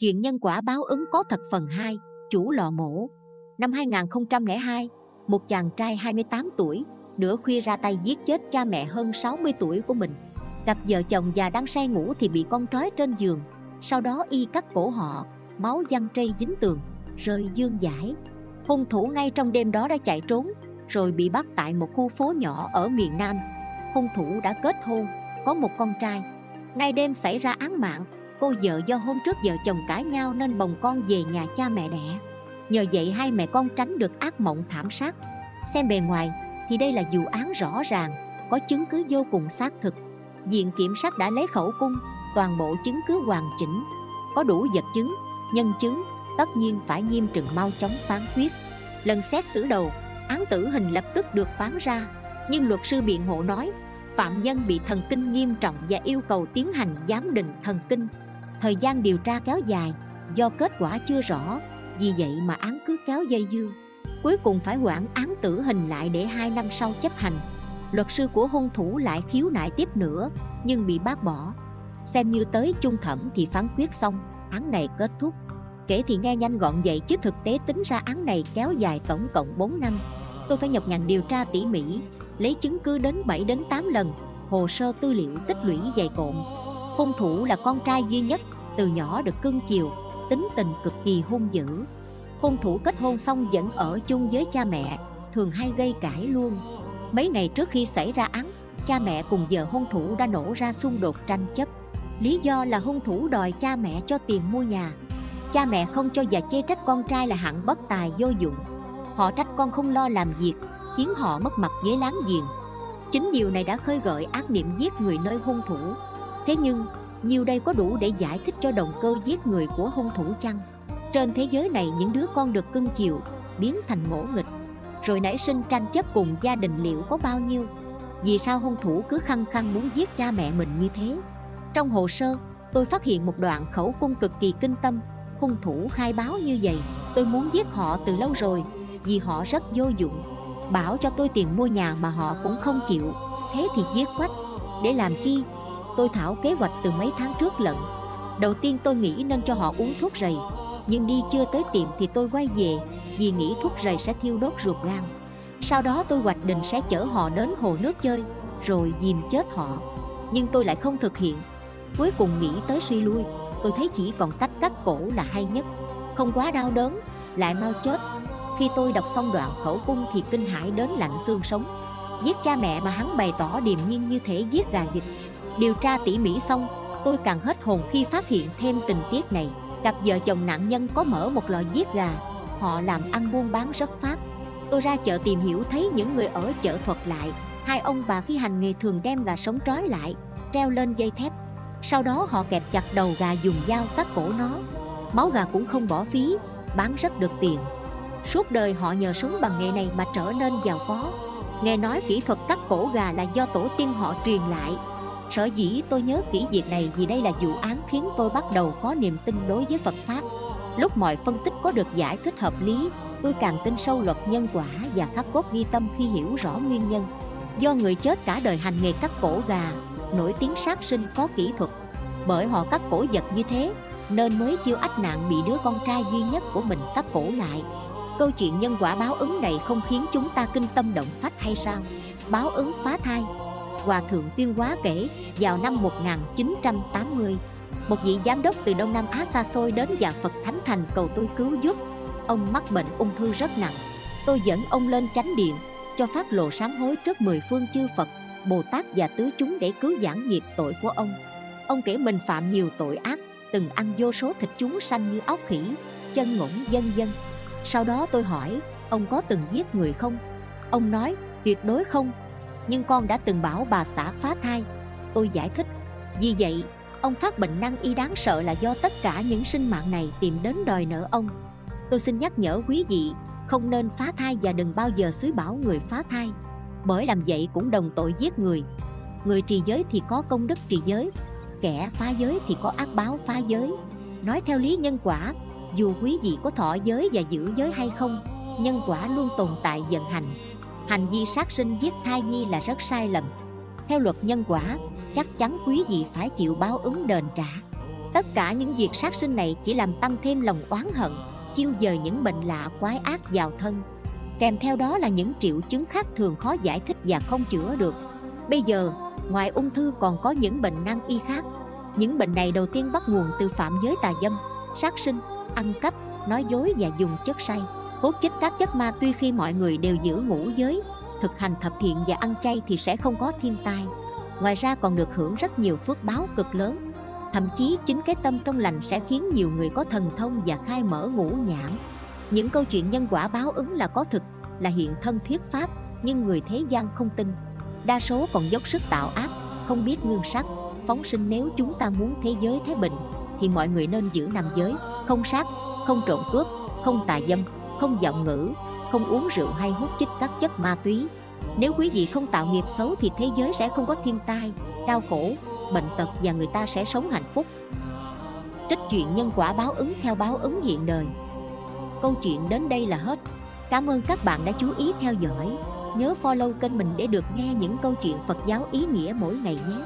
Chuyện nhân quả báo ứng có thật phần 2, chủ lò mổ. Năm 2002, một chàng trai 28 tuổi, nửa khuya ra tay giết chết cha mẹ hơn 60 tuổi của mình. Cặp vợ chồng già đang say ngủ thì bị con trói trên giường, sau đó y cắt cổ họ, máu văng trây dính tường, rơi dương giải. Hung thủ ngay trong đêm đó đã chạy trốn, rồi bị bắt tại một khu phố nhỏ ở miền Nam. Hung thủ đã kết hôn, có một con trai. Ngay đêm xảy ra án mạng, cô vợ do hôm trước vợ chồng cãi nhau nên bồng con về nhà cha mẹ đẻ. Nhờ vậy hai mẹ con tránh được ác mộng thảm sát. Xem bề ngoài thì đây là vụ án rõ ràng, có chứng cứ vô cùng xác thực. Viện kiểm sát đã lấy khẩu cung, toàn bộ chứng cứ hoàn chỉnh, có đủ vật chứng, nhân chứng, tất nhiên phải nghiêm trừng mau chóng phán quyết. Lần xét xử đầu, án tử hình lập tức được phán ra, nhưng luật sư biện hộ nói phạm nhân bị thần kinh nghiêm trọng và yêu cầu tiến hành giám định thần kinh. Thời gian điều tra kéo dài, do kết quả chưa rõ, vì vậy mà án cứ kéo dây dưa. Cuối cùng phải hoãn án tử hình lại để hai năm sau chấp hành. Luật sư của hung thủ lại khiếu nại tiếp nữa, nhưng bị bác bỏ. Xem như tới chung thẩm thì phán quyết xong, án này kết thúc. Kể thì nghe nhanh gọn vậy chứ thực tế tính ra án này kéo dài tổng cộng 4 năm. Tôi phải nhọc nhằn điều tra tỉ mỉ, lấy chứng cứ đến 7 đến 8 lần, hồ sơ tư liệu tích lũy dày cộm. Hung thủ là con trai duy nhất, từ nhỏ được cưng chiều, tính tình cực kỳ hung dữ. Hung thủ kết hôn xong vẫn ở chung với cha mẹ, thường hay gây cãi luôn. Mấy ngày trước khi xảy ra án, cha mẹ cùng vợ hung thủ đã nổ ra xung đột tranh chấp. Lý do là hung thủ đòi cha mẹ cho tiền mua nhà. Cha mẹ không cho và chê trách con trai là hạng bất tài vô dụng. Họ trách con không lo làm việc, khiến họ mất mặt với láng giềng. Chính điều này đã khơi gợi ác niệm giết người nơi hung thủ. Thế nhưng, nhiều đây có đủ để giải thích cho động cơ giết người của hung thủ chăng? Trên thế giới này những đứa con được cưng chiều, biến thành ngỗ nghịch, rồi nảy sinh tranh chấp cùng gia đình liệu có bao nhiêu? Vì sao hung thủ cứ khăng khăng muốn giết cha mẹ mình như thế? Trong hồ sơ, tôi phát hiện một đoạn khẩu cung cực kỳ kinh tâm. Hung thủ khai báo như vậy, tôi muốn giết họ từ lâu rồi, vì họ rất vô dụng. Bảo cho tôi tiền mua nhà mà họ cũng không chịu, thế thì giết quách. Để làm chi? Tôi thảo kế hoạch từ mấy tháng trước lận. Đầu tiên tôi nghĩ nên cho họ uống thuốc rầy, nhưng đi chưa tới tiệm thì tôi quay về vì nghĩ thuốc rầy sẽ thiêu đốt ruột gan. Sau đó tôi hoạch định sẽ chở họ đến hồ nước chơi, rồi dìm chết họ. Nhưng tôi lại không thực hiện. Cuối cùng nghĩ tới suy lui, tôi thấy chỉ còn cách cắt cổ là hay nhất. Không quá đau đớn, lại mau chết. Khi tôi đọc xong đoạn khẩu cung thì kinh hãi đến lạnh xương sống. Giết cha mẹ mà hắn bày tỏ điềm nhiên như thể giết gà vịt. Điều tra tỉ mỉ xong, tôi càng hết hồn khi phát hiện thêm tình tiết này. Cặp vợ chồng nạn nhân có mở một lò giết gà, họ làm ăn buôn bán rất phát. Tôi ra chợ tìm hiểu thấy những người ở chợ thuật lại, hai ông bà khi hành nghề thường đem gà sống trói lại, treo lên dây thép. Sau đó họ kẹp chặt đầu gà dùng dao cắt cổ nó. Máu gà cũng không bỏ phí, bán rất được tiền. Suốt đời họ nhờ sống bằng nghề này mà trở nên giàu có. Nghe nói kỹ thuật cắt cổ gà là do tổ tiên họ truyền lại. Sở dĩ tôi nhớ kỹ việc này vì đây là vụ án khiến tôi bắt đầu có niềm tin đối với Phật Pháp. Lúc mọi phân tích có được giải thích hợp lý, tôi càng tin sâu luật nhân quả và khắc cốt ghi tâm khi hiểu rõ nguyên nhân. Do người chết cả đời hành nghề cắt cổ gà, nổi tiếng sát sinh có kỹ thuật. Bởi họ cắt cổ vật như thế, nên mới chưa ách nạn bị đứa con trai duy nhất của mình cắt cổ lại. Câu chuyện nhân quả báo ứng này không khiến chúng ta kinh tâm động phách hay sao? Báo ứng phá thai Hòa Thượng Tuyên Hóa kể, vào năm 1980 Một vị giám đốc từ Đông Nam Á xa xôi đến và Phật Thánh Thành cầu tôi cứu giúp. Ông mắc bệnh ung thư rất nặng. Tôi dẫn ông lên chánh điện, Cho phát lộ sám hối trước mười phương chư Phật, Bồ Tát và tứ chúng để cứu giảng nghiệp tội của ông. Ông kể mình phạm nhiều tội ác, Từng ăn vô số thịt chúng sanh như ốc khỉ, Chân ngỗng dân dân Sau đó tôi hỏi, Ông có từng giết người không? Ông nói, tuyệt đối không. Nhưng con đã từng bảo bà xã phá thai. Tôi giải thích, Vì vậy, Ông phát bệnh năng y đáng sợ là do tất cả những sinh mạng này tìm đến đòi nợ ông. Tôi xin nhắc nhở quý vị, Không nên phá thai và đừng bao giờ xúi bảo người phá thai. Bởi làm vậy cũng đồng tội giết người. Người trì giới thì có công đức trì giới, Kẻ phá giới thì có ác báo phá giới. Nói theo lý nhân quả, Dù quý vị có thọ giới và giữ giới hay không, Nhân quả luôn tồn tại vận hành. Hành vi sát sinh giết thai nhi là rất sai lầm. Theo luật nhân quả, Chắc chắn quý vị phải chịu báo ứng đền trả. Tất cả những việc sát sinh này chỉ làm tăng thêm lòng oán hận, chiêu dời những bệnh lạ quái ác vào thân. Kèm theo đó là những triệu chứng khác thường khó giải thích và không chữa được. Bây giờ, ngoài ung thư còn có những bệnh nan y khác. Những bệnh này đầu tiên bắt nguồn từ phạm giới tà dâm, sát sinh, ăn cắp, nói dối và dùng chất say hút chích các chất ma tuy khi mọi người đều giữ ngũ giới, thực hành thập thiện và ăn chay thì sẽ không có thiên tai. Ngoài ra còn được hưởng rất nhiều phước báo cực lớn. Thậm chí chính cái tâm trong lành sẽ khiến nhiều người có thần thông và khai mở ngũ nhãn. Những câu chuyện nhân quả báo ứng là có thực, là hiện thân thiết pháp, nhưng người thế gian không tin. Đa số còn dốc sức tạo ác, không biết ngương sắc, phóng sinh nếu chúng ta muốn thế giới thái bình thì mọi người nên giữ nam giới, không sát, không trộm cướp, không tà dâm không giọng ngữ, không uống rượu hay hút chích các chất ma túy. Nếu quý vị không tạo nghiệp xấu thì thế giới sẽ không có thiên tai, đau khổ, bệnh tật và người ta sẽ sống hạnh phúc. Trích chuyện nhân quả báo ứng theo báo ứng hiện đời. Câu chuyện đến đây là hết. Cảm ơn các bạn đã chú ý theo dõi. Nhớ follow kênh mình để được nghe những câu chuyện phật giáo ý nghĩa mỗi ngày nhé.